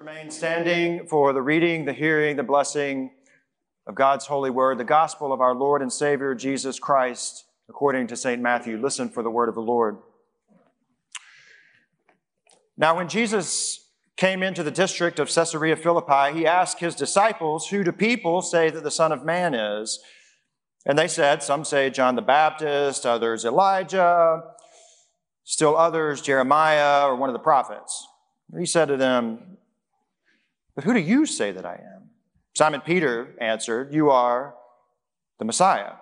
Remain standing for the reading, the hearing, the blessing of God's holy word, the gospel of our Lord and Savior Jesus Christ, according to St. Matthew. Listen for the word of the Lord. Now, when Jesus came into the district of Caesarea Philippi, he asked his disciples, Who do people say that the Son of Man is? And they said, Some say John the Baptist, others Elijah, still others Jeremiah or one of the prophets. He said to them, But who do you say that I am? Simon Peter answered, You are the Messiah,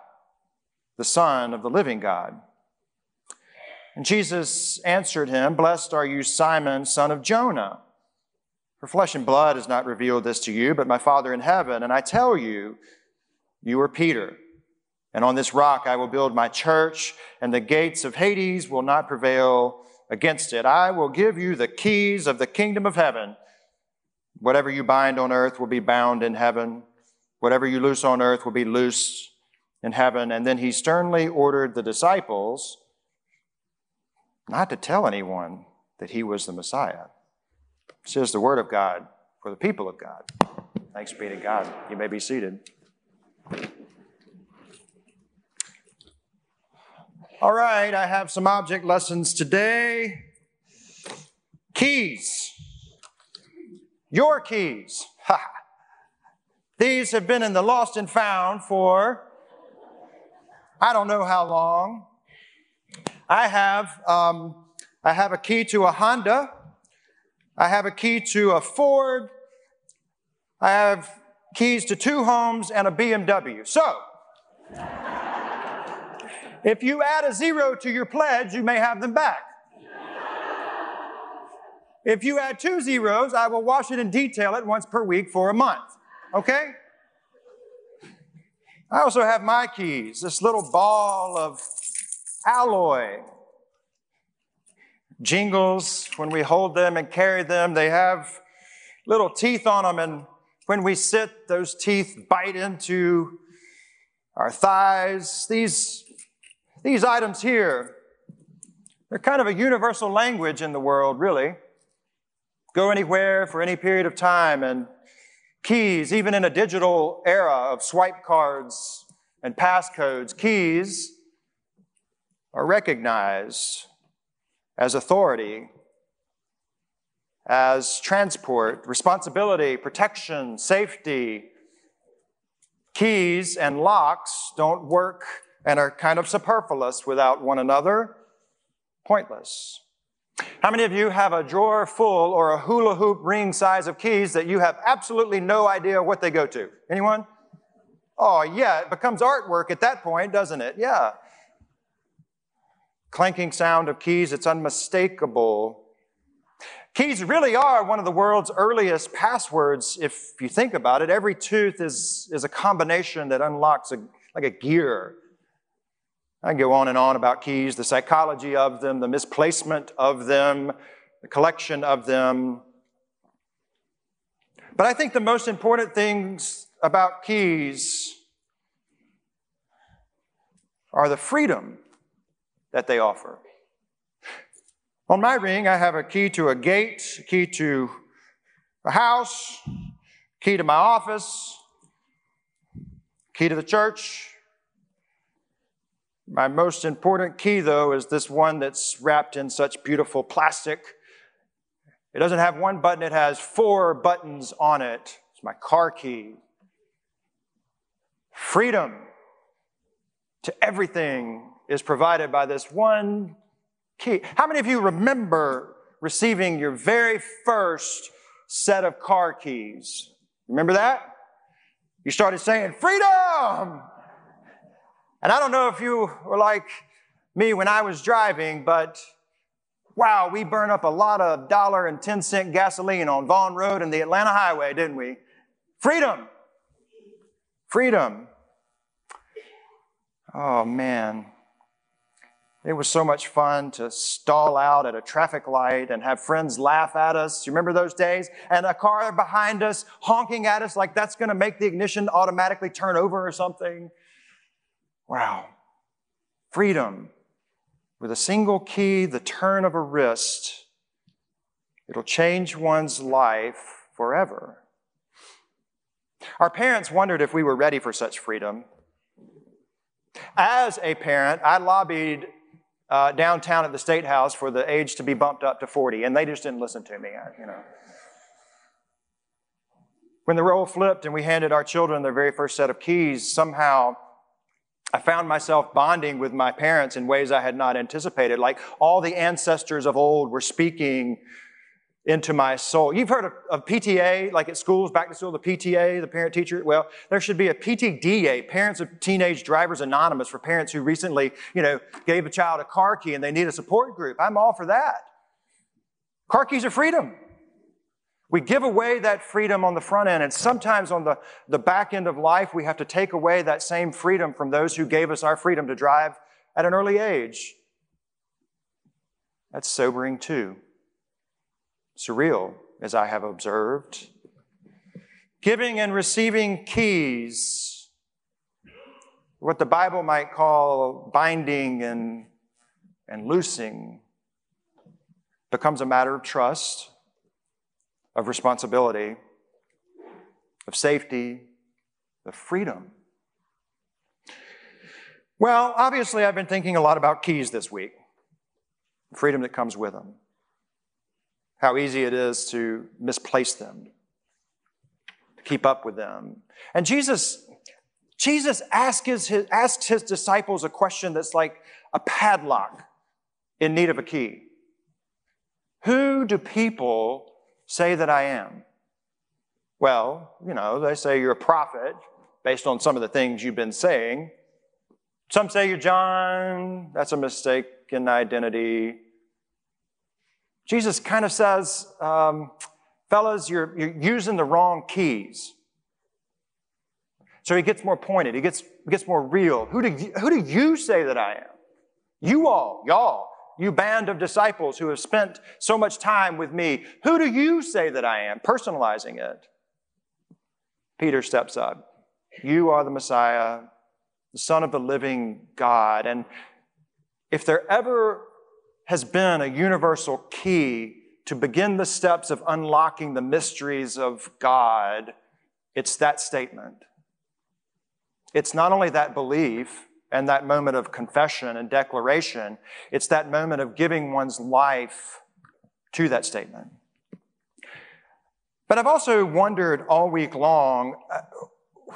the Son of the living God. And Jesus answered him, Blessed are you, Simon, son of Jonah. For flesh and blood has not revealed this to you, but my Father in heaven. And I tell you, you are Peter. And on this rock I will build my church, and the gates of Hades will not prevail against it. I will give you the keys of the kingdom of heaven. Whatever you bind on earth will be bound in heaven. Whatever you loose on earth will be loose in heaven. And then he sternly ordered the disciples not to tell anyone that he was the Messiah. This is the word of God for the people of God. Thanks be to God. You may be seated. All right, I have some object lessons today. Keys. Your keys. Ha. These have been in the lost and found for I don't know how long. I have um, I have a key to a Honda. I have a key to a Ford. I have keys to two homes and a BMW. So, if you add a zero to your pledge, you may have them back. If you add two zeros, I will wash it and detail it once per week for a month. Okay? I also have my keys, this little ball of alloy. Jingles, when we hold them and carry them, they have little teeth on them, and when we sit, those teeth bite into our thighs. These these items here, they're kind of a universal language in the world, really. Go anywhere for any period of time, and keys, even in a digital era of swipe cards and passcodes, keys are recognized as authority, as transport, responsibility, protection, safety. Keys and locks don't work and are kind of superfluous without one another, pointless. How many of you have a drawer full or a hula hoop ring size of keys that you have absolutely no idea what they go to? Anyone? Oh, yeah, it becomes artwork at that point, doesn't it? Yeah. Clanking sound of keys, it's unmistakable. Keys really are one of the world's earliest passwords, if you think about it. Every tooth is, is a combination that unlocks a, like a gear I go on and on about keys, the psychology of them, the misplacement of them, the collection of them. But I think the most important things about keys are the freedom that they offer. On my ring, I have a key to a gate, a key to a house, key to my office, key to the church, my most important key, though, is this one that's wrapped in such beautiful plastic. It doesn't have one button, it has four buttons on it. It's my car key. Freedom to everything is provided by this one key. How many of you remember receiving your very first set of car keys? Remember that? You started saying, Freedom! And I don't know if you were like me when I was driving, but wow, we burn up a lot of dollar and 10 cent gasoline on Vaughn Road and the Atlanta Highway, didn't we? Freedom. Freedom. Oh man. It was so much fun to stall out at a traffic light and have friends laugh at us. You remember those days? And a car behind us honking at us like that's going to make the ignition automatically turn over or something. Wow. Freedom. With a single key, the turn of a wrist, it'll change one's life forever. Our parents wondered if we were ready for such freedom. As a parent, I lobbied uh, downtown at the State House for the age to be bumped up to 40, and they just didn't listen to me, you know. When the role flipped and we handed our children their very first set of keys, somehow I found myself bonding with my parents in ways I had not anticipated. Like all the ancestors of old were speaking into my soul. You've heard of, of, PTA, like at schools, back to school, the PTA, the parent teacher. Well, there should be a PTDA, Parents of Teenage Drivers Anonymous, for parents who recently, you know, gave a child a car key and they need a support group. I'm all for that. Car keys are freedom. We give away that freedom on the front end, and sometimes on the, the back end of life, we have to take away that same freedom from those who gave us our freedom to drive at an early age. That's sobering too surreal, as I have observed. Giving and receiving keys, what the Bible might call binding and, and loosing, becomes a matter of trust, of responsibility, of safety, of freedom. Well, obviously, I've been thinking a lot about keys this week, freedom that comes with them how easy it is to misplace them, keep up with them. And Jesus, Jesus asks his, asks his disciples a question that's like a padlock in need of a key. Who do people say that I am? Well, you know, they say you're a prophet based on some of the things you've been saying. Some say you're John. That's a mistaken identity. Jesus kind of says, um, fellas, you're, you're using the wrong keys. So he gets more pointed. He gets, gets more real. Who do, you, who do you say that I am? You all, y'all, you band of disciples who have spent so much time with me. Who do you say that I am? Personalizing it. Peter steps up. You are the Messiah, the Son of the living God. And if there ever has been a universal key to begin the steps of unlocking the mysteries of God, it's that statement. It's not only that belief and that moment of confession and declaration, it's that moment of giving one's life to that statement. But I've also wondered all week long uh,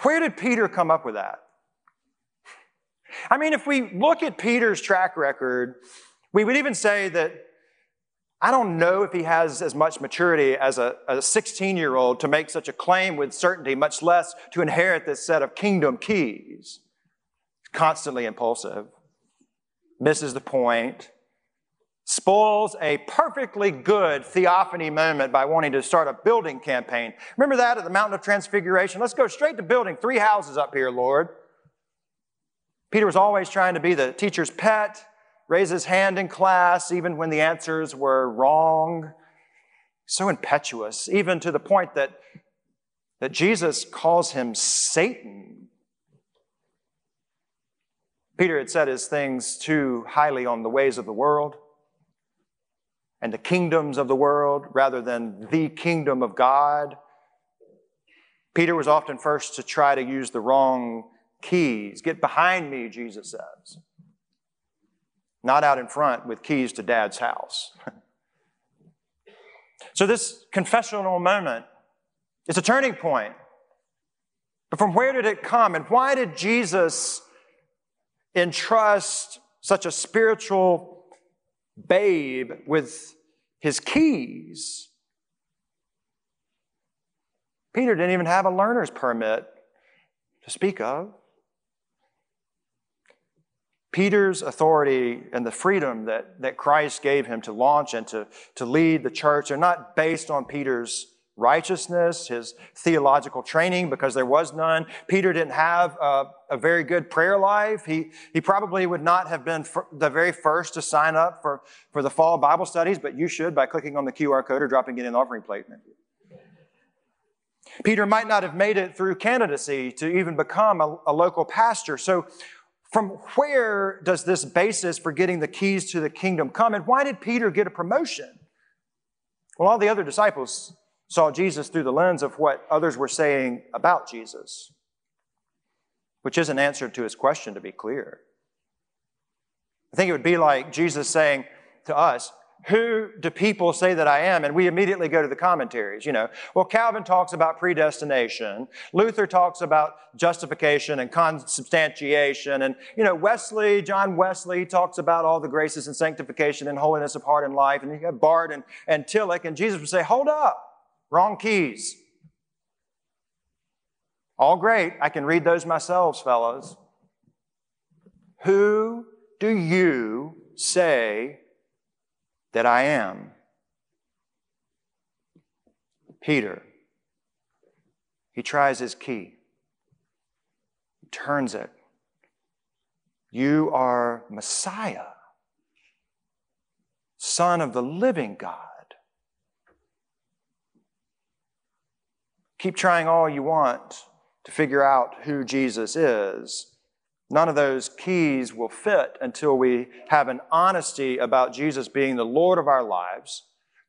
where did Peter come up with that? I mean, if we look at Peter's track record, we would even say that I don't know if he has as much maturity as a, 16 year old to make such a claim with certainty, much less to inherit this set of kingdom keys. Constantly impulsive, misses the point, spoils a perfectly good theophany moment by wanting to start a building campaign. Remember that at the Mountain of Transfiguration? Let's go straight to building three houses up here, Lord. Peter was always trying to be the teacher's pet raise his hand in class even when the answers were wrong. So impetuous, even to the point that, that Jesus calls him Satan. Peter had set his things too highly on the ways of the world and the kingdoms of the world rather than the kingdom of God. Peter was often first to try to use the wrong keys. Get behind me, Jesus says not out in front with keys to dad's house. so, this confessional moment is a turning point. But from where did it come? And why did Jesus entrust such a spiritual babe with his keys? Peter didn't even have a learner's permit to speak of. Peter's authority and the freedom that, that Christ gave him to launch and to, to lead the church are not based on Peter's righteousness, his theological training, because there was none. Peter didn't have a, a very good prayer life. He, he probably would not have been the very first to sign up for, for the fall Bible studies, but you should by clicking on the QR code or dropping it in the offering plate. Peter might not have made it through candidacy to even become a, a local pastor. So from where does this basis for getting the keys to the kingdom come? And why did Peter get a promotion? Well, all the other disciples saw Jesus through the lens of what others were saying about Jesus, which is an answer to his question, to be clear. I think it would be like Jesus saying to us, who do people say that I am? And we immediately go to the commentaries, you know. Well, Calvin talks about predestination. Luther talks about justification and consubstantiation. And, you know, Wesley, John Wesley talks about all the graces and sanctification and holiness of heart and life. And you have Barth and, and Tillich. And Jesus would say, hold up, wrong keys. All great. I can read those myself, fellows. Who do you say that I am. Peter, he tries his key, he turns it. You are Messiah, Son of the living God. Keep trying all you want to figure out who Jesus is. None of those keys will fit until we have an honesty about Jesus being the Lord of our lives,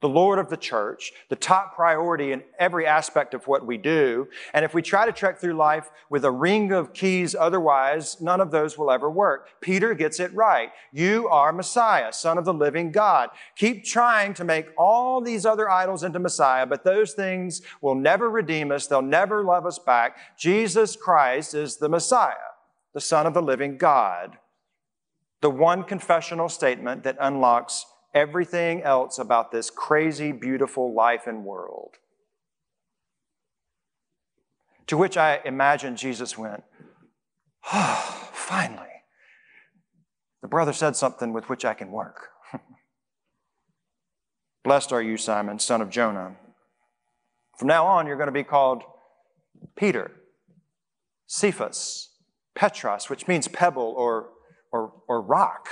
the Lord of the church, the top priority in every aspect of what we do. And if we try to trek through life with a ring of keys otherwise, none of those will ever work. Peter gets it right. You are Messiah, Son of the living God. Keep trying to make all these other idols into Messiah, but those things will never redeem us. They'll never love us back. Jesus Christ is the Messiah the Son of the living God. The one confessional statement that unlocks everything else about this crazy, beautiful life and world. To which I imagine Jesus went, oh, finally. The brother said something with which I can work. Blessed are you, Simon, son of Jonah. From now on, you're going to be called Peter, Cephas, Petros, which means pebble or, or, or rock.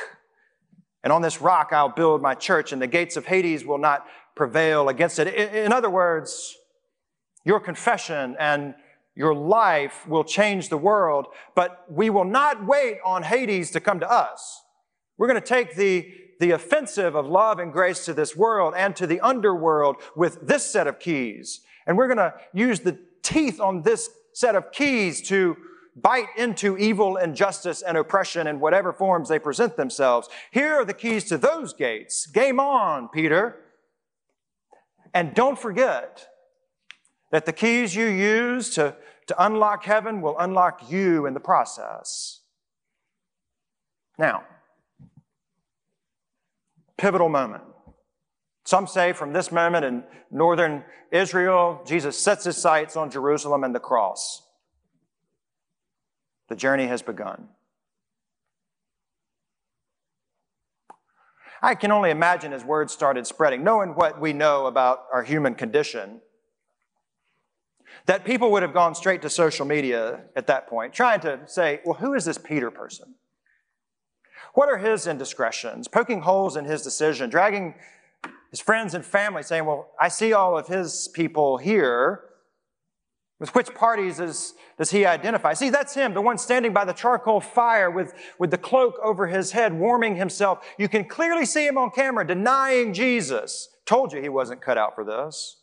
And on this rock I'll build my church, and the gates of Hades will not prevail against it. In other words, your confession and your life will change the world, but we will not wait on Hades to come to us. We're going to take the, the offensive of love and grace to this world and to the underworld with this set of keys. And we're going to use the teeth on this set of keys to bite into evil and justice and oppression in whatever forms they present themselves. Here are the keys to those gates. Game on, Peter. And don't forget that the keys you use to, to unlock heaven will unlock you in the process. Now, pivotal moment. Some say from this moment in northern Israel, Jesus sets his sights on Jerusalem and the cross. The journey has begun. I can only imagine as words started spreading, knowing what we know about our human condition, that people would have gone straight to social media at that point, trying to say, well, who is this Peter person? What are his indiscretions? Poking holes in his decision, dragging his friends and family, saying, well, I see all of his people here. With which parties is, does he identify? See, that's him, the one standing by the charcoal fire with, with the cloak over his head, warming himself. You can clearly see him on camera denying Jesus. Told you he wasn't cut out for this.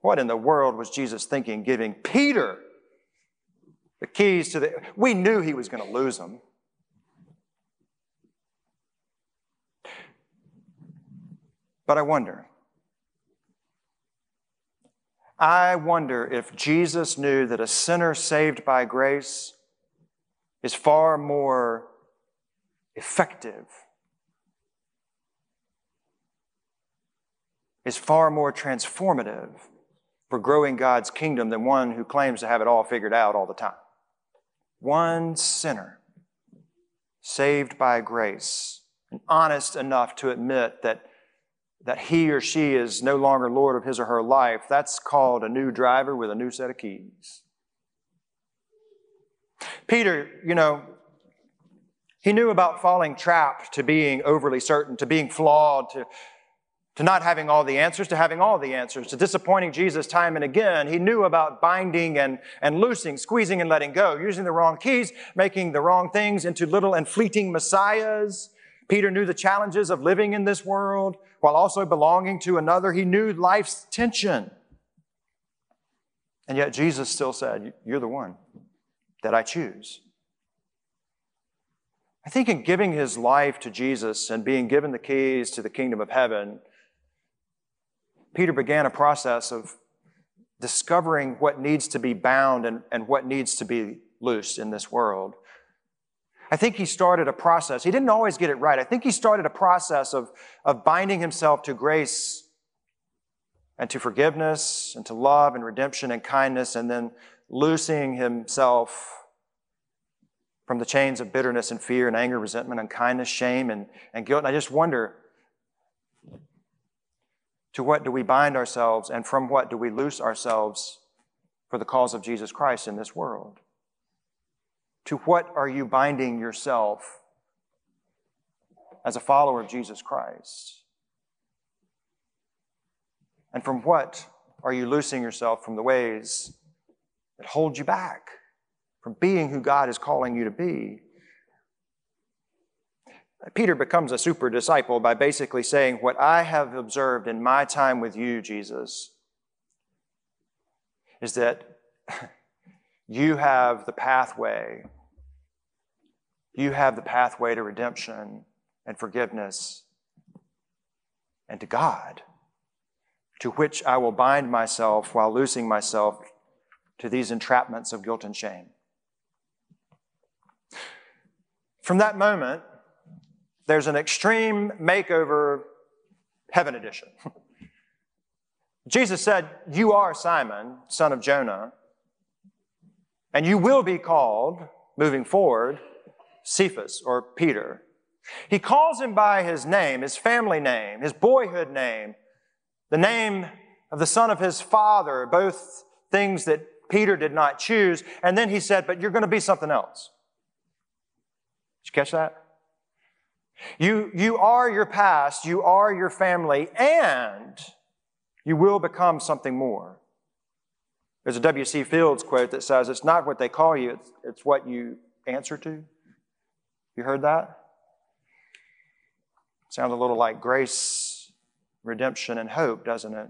What in the world was Jesus thinking, giving Peter the keys to the. We knew he was going to lose them. But I wonder I wonder if Jesus knew that a sinner saved by grace is far more effective, is far more transformative for growing God's kingdom than one who claims to have it all figured out all the time. One sinner saved by grace and honest enough to admit that that he or she is no longer Lord of his or her life, that's called a new driver with a new set of keys. Peter, you know, he knew about falling trap to being overly certain, to being flawed, to, to not having all the answers, to having all the answers, to disappointing Jesus time and again. He knew about binding and, and loosing, squeezing and letting go, using the wrong keys, making the wrong things into little and fleeting messiahs. Peter knew the challenges of living in this world while also belonging to another. He knew life's tension. And yet Jesus still said, You're the one that I choose. I think in giving his life to Jesus and being given the keys to the kingdom of heaven, Peter began a process of discovering what needs to be bound and, and what needs to be loosed in this world. I think he started a process. He didn't always get it right. I think he started a process of, of binding himself to grace and to forgiveness and to love and redemption and kindness, and then loosing himself from the chains of bitterness and fear and anger, resentment, unkindness, shame, and, and guilt. And I just wonder to what do we bind ourselves and from what do we loose ourselves for the cause of Jesus Christ in this world? To what are you binding yourself as a follower of Jesus Christ? And from what are you loosing yourself from the ways that hold you back? from being who God is calling you to be. Peter becomes a super disciple by basically saying, What I have observed in my time with you, Jesus, is that you have the pathway. You have the pathway to redemption and forgiveness and to God, to which I will bind myself while losing myself to these entrapments of guilt and shame. From that moment, there's an extreme makeover heaven edition. Jesus said, You are Simon, son of Jonah, and you will be called, moving forward, Cephas or Peter. He calls him by his name, his family name, his boyhood name, the name of the son of his father, both things that Peter did not choose. And then he said, But you're going to be something else. Did you catch that? You, you are your past, you are your family, and you will become something more. There's a W.C. Fields quote that says, It's not what they call you, it's, it's what you answer to. You heard that? Sounds a little like grace, redemption, and hope, doesn't it?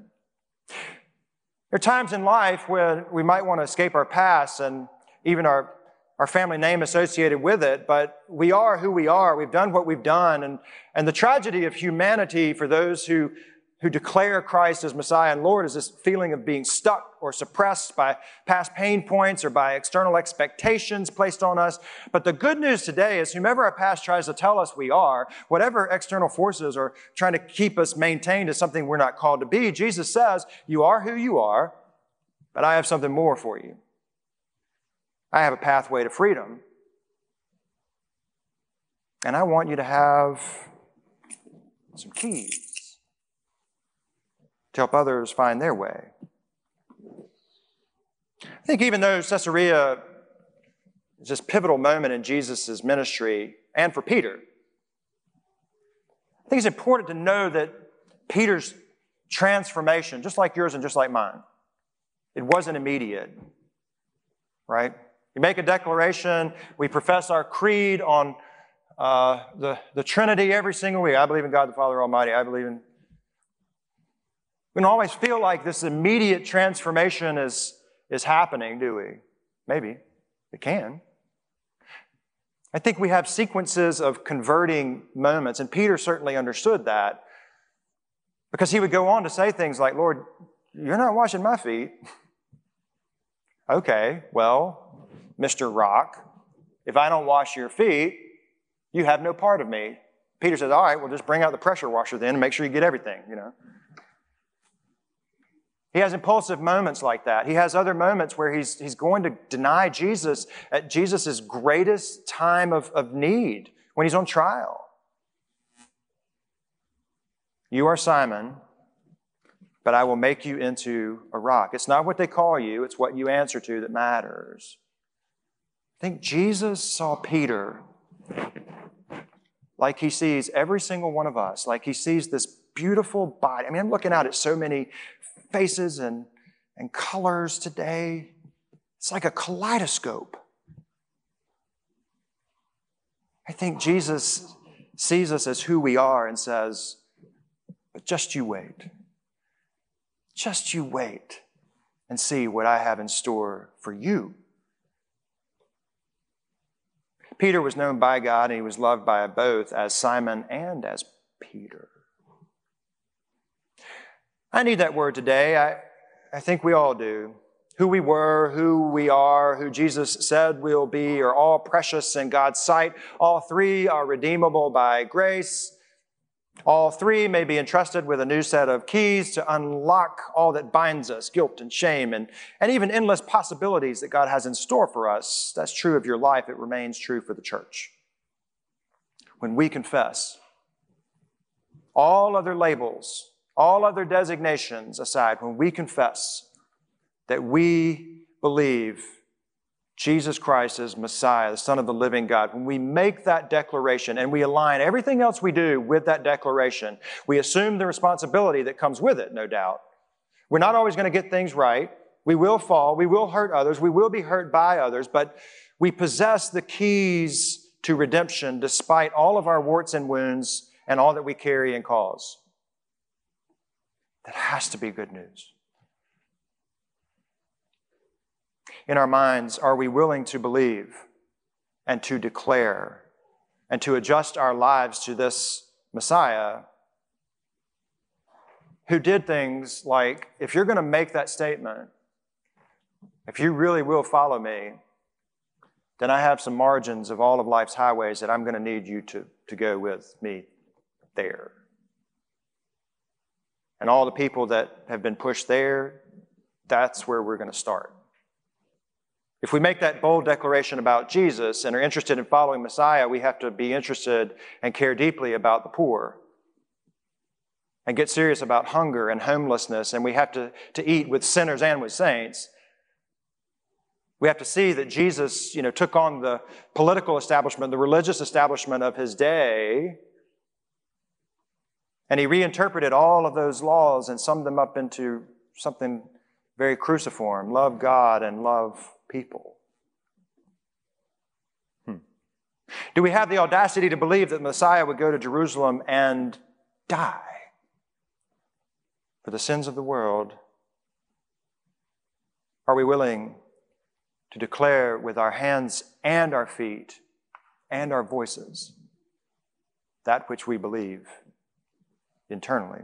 There are times in life when we might want to escape our past and even our our family name associated with it, but we are who we are. We've done what we've done. And, and the tragedy of humanity for those who, who declare Christ as Messiah and Lord is this feeling of being stuck or suppressed by past pain points or by external expectations placed on us. But the good news today is whomever our past tries to tell us we are, whatever external forces are trying to keep us maintained as something we're not called to be, Jesus says, you are who you are, but I have something more for you. I have a pathway to freedom. And I want you to have some keys to help others find their way. I think even though Caesarea is this pivotal moment in Jesus' ministry and for Peter, I think it's important to know that Peter's transformation, just like yours and just like mine, it wasn't immediate, right? We make a declaration. We profess our creed on uh, the, the Trinity every single week. I believe in God the Father Almighty. I believe in. We don't always feel like this immediate transformation is, is happening, do we? Maybe. It can. I think we have sequences of converting moments, and Peter certainly understood that because he would go on to say things like, Lord, you're not washing my feet. okay, well, Mr. Rock, if I don't wash your feet, you have no part of me. Peter says, All right, well, just bring out the pressure washer then and make sure you get everything, you know. He has impulsive moments like that. He has other moments where he's, he's going to deny Jesus at Jesus' greatest time of, of need when he's on trial. You are Simon, but I will make you into a rock. It's not what they call you, it's what you answer to that matters. I think Jesus saw Peter like he sees every single one of us, like he sees this beautiful body. I mean, I'm looking out at so many faces and, and colors today. It's like a kaleidoscope. I think Jesus sees us as who we are and says, But just you wait. Just you wait and see what I have in store for you. Peter was known by God and he was loved by both as Simon and as Peter. I need that word today. I, I think we all do. Who we were, who we are, who Jesus said we'll be are all precious in God's sight. All three are redeemable by grace. All three may be entrusted with a new set of keys to unlock all that binds us guilt and shame, and, and even endless possibilities that God has in store for us. That's true of your life, it remains true for the church. When we confess, all other labels, all other designations aside, when we confess that we believe Jesus Christ is Messiah, the Son of the living God, when we make that declaration and we align everything else we do with that declaration, we assume the responsibility that comes with it, no doubt. We're not always going to get things right. We will fall. We will hurt others. We will be hurt by others, but we possess the keys to redemption despite all of our warts and wounds and all that we carry and cause. That has to be good news. in our minds are we willing to believe and to declare and to adjust our lives to this Messiah who did things like if you're going to make that statement, if you really will follow me, then I have some margins of all of life's highways that I'm going to need you to, to go with me there. And all the people that have been pushed there, that's where we're going to start. If we make that bold declaration about Jesus and are interested in following Messiah, we have to be interested and care deeply about the poor and get serious about hunger and homelessness, and we have to, to eat with sinners and with saints. We have to see that Jesus, you know, took on the political establishment, the religious establishment of his day, and he reinterpreted all of those laws and summed them up into something very cruciform love God and love people. Hmm. Do we have the audacity to believe that Messiah would go to Jerusalem and die for the sins of the world? Are we willing to declare with our hands and our feet and our voices that which we believe internally?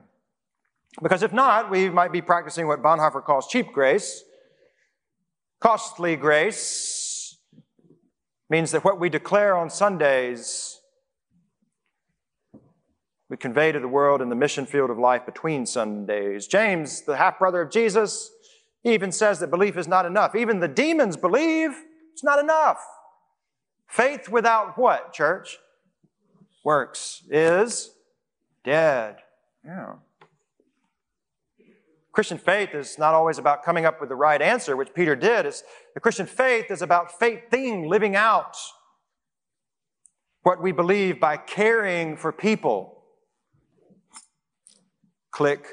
Because if not, we might be practicing what Bonhoeffer calls cheap grace, Costly grace means that what we declare on Sundays, we convey to the world in the mission field of life between Sundays. James, the half brother of Jesus, even says that belief is not enough. Even the demons believe it's not enough. Faith without what, church? Works is dead. Yeah. Christian faith is not always about coming up with the right answer, which Peter did. It's, the Christian faith is about faith thing, living out what we believe by caring for people. Click.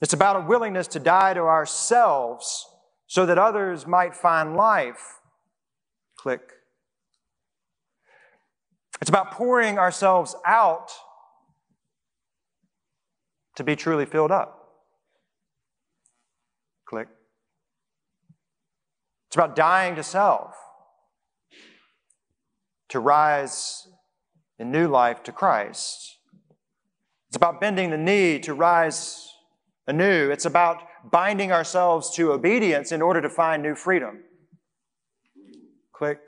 It's about a willingness to die to ourselves so that others might find life. Click. It's about pouring ourselves out to be truly filled up. Click. It's about dying to self, to rise in new life to Christ. It's about bending the knee to rise anew. It's about binding ourselves to obedience in order to find new freedom. Click.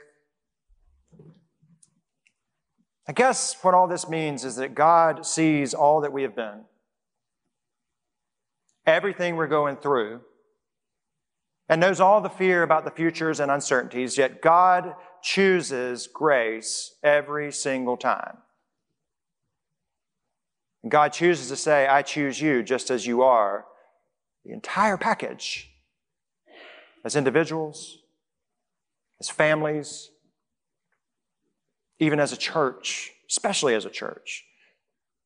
I guess what all this means is that God sees all that we have been everything we're going through and knows all the fear about the futures and uncertainties, yet God chooses grace every single time. And God chooses to say, I choose you just as you are, the entire package, as individuals, as families, even as a church, especially as a church.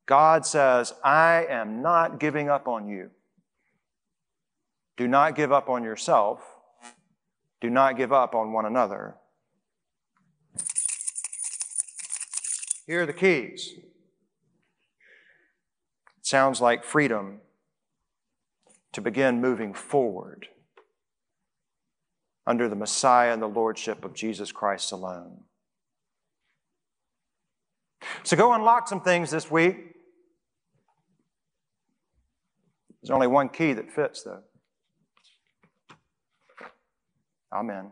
God says, I am not giving up on you. Do not give up on yourself. Do not give up on one another. Here are the keys. It sounds like freedom to begin moving forward under the Messiah and the Lordship of Jesus Christ alone. So go unlock some things this week. There's only one key that fits, though. Amen.